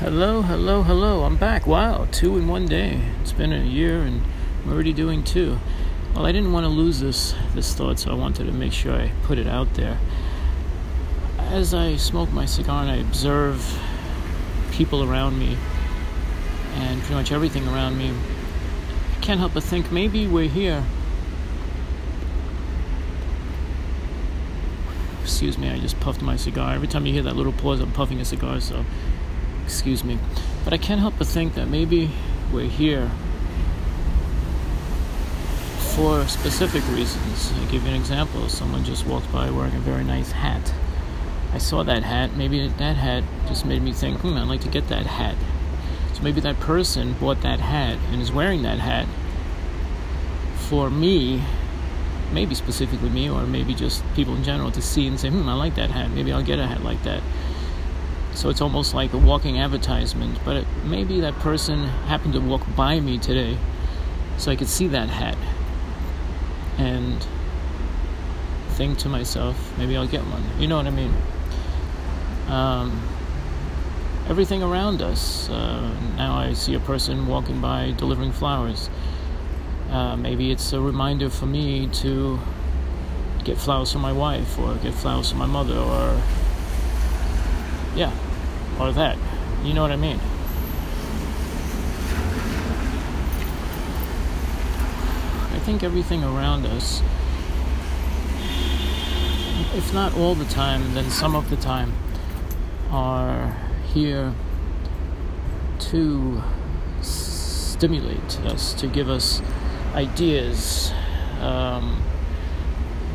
Hello, hello, hello. I'm back. Wow, two in one day. It's been a year and I'm already doing two. Well, I didn't want to lose this this thought, so I wanted to make sure I put it out there. As I smoke my cigar and I observe people around me and pretty much everything around me, I can't help but think maybe we're here. Excuse me, I just puffed my cigar. Every time you hear that little pause, I'm puffing a cigar, so excuse me. But I can't help but think that maybe we're here for specific reasons. I'll give you an example. Someone just walked by wearing a very nice hat. I saw that hat. Maybe that hat just made me think, hmm, I'd like to get that hat. So maybe that person bought that hat and is wearing that hat for me, maybe specifically me, or maybe just people in general to see and say, hmm, I like that hat. Maybe I'll get a hat like that. So it's almost like a walking advertisement. But it, maybe that person happened to walk by me today so I could see that hat and think to myself, maybe I'll get one. You know what I mean? Um, everything around us. Uh, now I see a person walking by delivering flowers. Uh, maybe it's a reminder for me to get flowers for my wife or get flowers for my mother or yeah, or that. You know what I mean? I think everything around us, if not all the time, then some of the time, are here to stimulate us, to give us ideas. Um,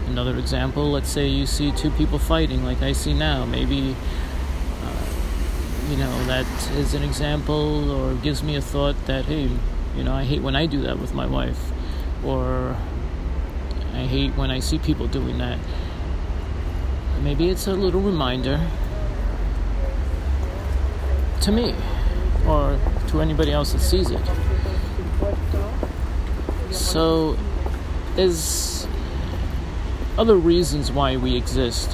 another example, let's say you see two people fighting like I see now. Maybe you know, that is an example or gives me a thought that, hey, you know, I hate when I do that with my wife, or I hate when I see people doing that. Maybe it's a little reminder to me or to anybody else that sees it. So, there's other reasons why we exist,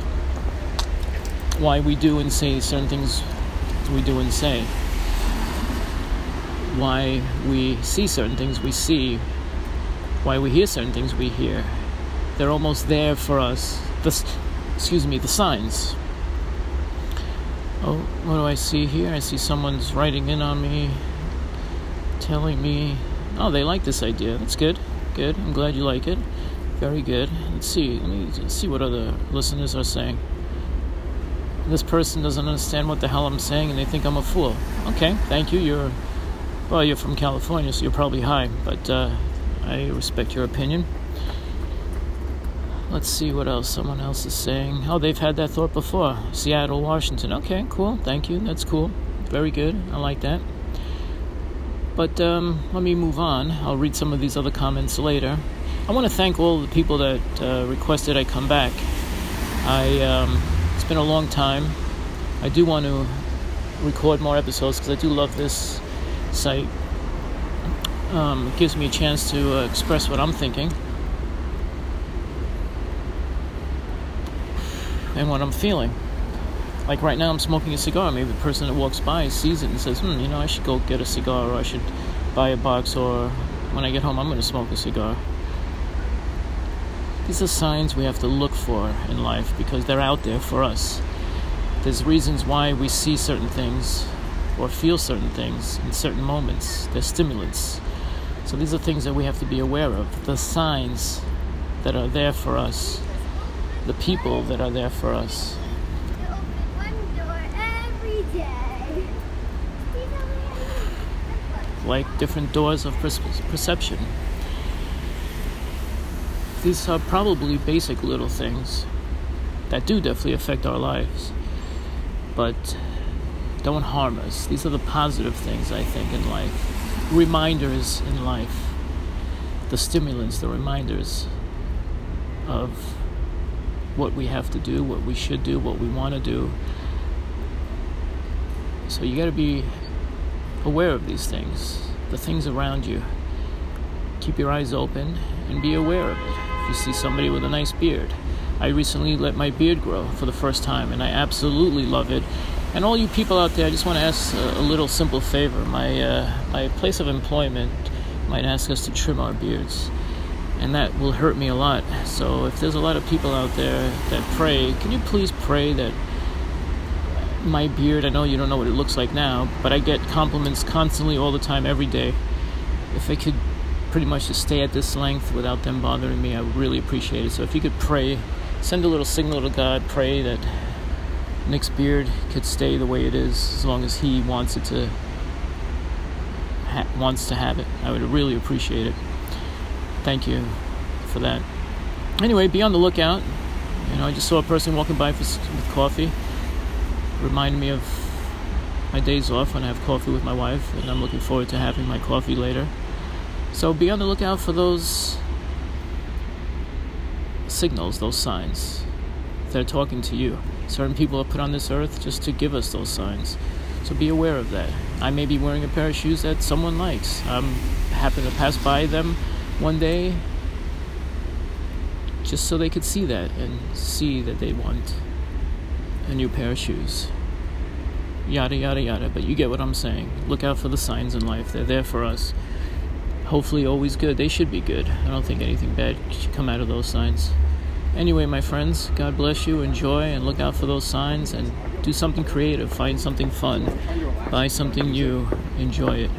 why we do and say certain things we do and say, why we see certain things we see, why we hear certain things we hear. They're almost there for us. The, excuse me, the signs. Oh, what do I see here? I see someone's writing in on me, telling me, oh, they like this idea. That's good. Good. I'm glad you like it. Very good. Let's see. Let me see what other listeners are saying this person doesn't understand what the hell I'm saying and they think I'm a fool. Okay, thank you. You're, well, you're from California, so you're probably high, but uh, I respect your opinion. Let's see what else someone else is saying. Oh, they've had that thought before. Seattle, Washington. Okay, cool. Thank you. That's cool. Very good. I like that. But um, let me move on. I'll read some of these other comments later. I want to thank all the people that uh, requested I come back. I um, it's been a long time. I do want to record more episodes because I do love this site. Um, it gives me a chance to uh, express what I'm thinking and what I'm feeling. Like right now, I'm smoking a cigar. Maybe the person that walks by sees it and says, "Hmm, you know, I should go get a cigar, or I should buy a box, or when I get home, I'm going to smoke a cigar." These are signs we have to look for in life because they're out there for us. There's reasons why we see certain things or feel certain things in certain moments. They're stimulants. So these are things that we have to be aware of. The signs that are there for us, the people that are there for us. Like different doors of perception. These are probably basic little things that do definitely affect our lives, but don't harm us. These are the positive things I think in life, reminders in life, the stimulants, the reminders of what we have to do, what we should do, what we want to do. So you got to be aware of these things, the things around you. Keep your eyes open and be aware of it you see somebody with a nice beard. I recently let my beard grow for the first time, and I absolutely love it. And all you people out there, I just want to ask a, a little simple favor. My uh, my place of employment might ask us to trim our beards, and that will hurt me a lot. So if there's a lot of people out there that pray, can you please pray that my beard? I know you don't know what it looks like now, but I get compliments constantly, all the time, every day. If I could pretty much to stay at this length without them bothering me, I would really appreciate it. So if you could pray, send a little signal to God, pray that Nick's beard could stay the way it is as long as he wants it to ha- wants to have it. I would really appreciate it. Thank you for that. Anyway, be on the lookout. You know, I just saw a person walking by for, with coffee. Reminded me of my days off when I have coffee with my wife, and I'm looking forward to having my coffee later. So be on the lookout for those signals, those signs that are talking to you. Certain people are put on this earth just to give us those signs. So be aware of that. I may be wearing a pair of shoes that someone likes. I'm happen to pass by them one day just so they could see that and see that they want a new pair of shoes. Yada yada yada, but you get what I'm saying. Look out for the signs in life. They're there for us. Hopefully always good. They should be good. I don't think anything bad should come out of those signs. Anyway, my friends, God bless you. Enjoy and look out for those signs and do something creative. Find something fun. Buy something new. Enjoy it.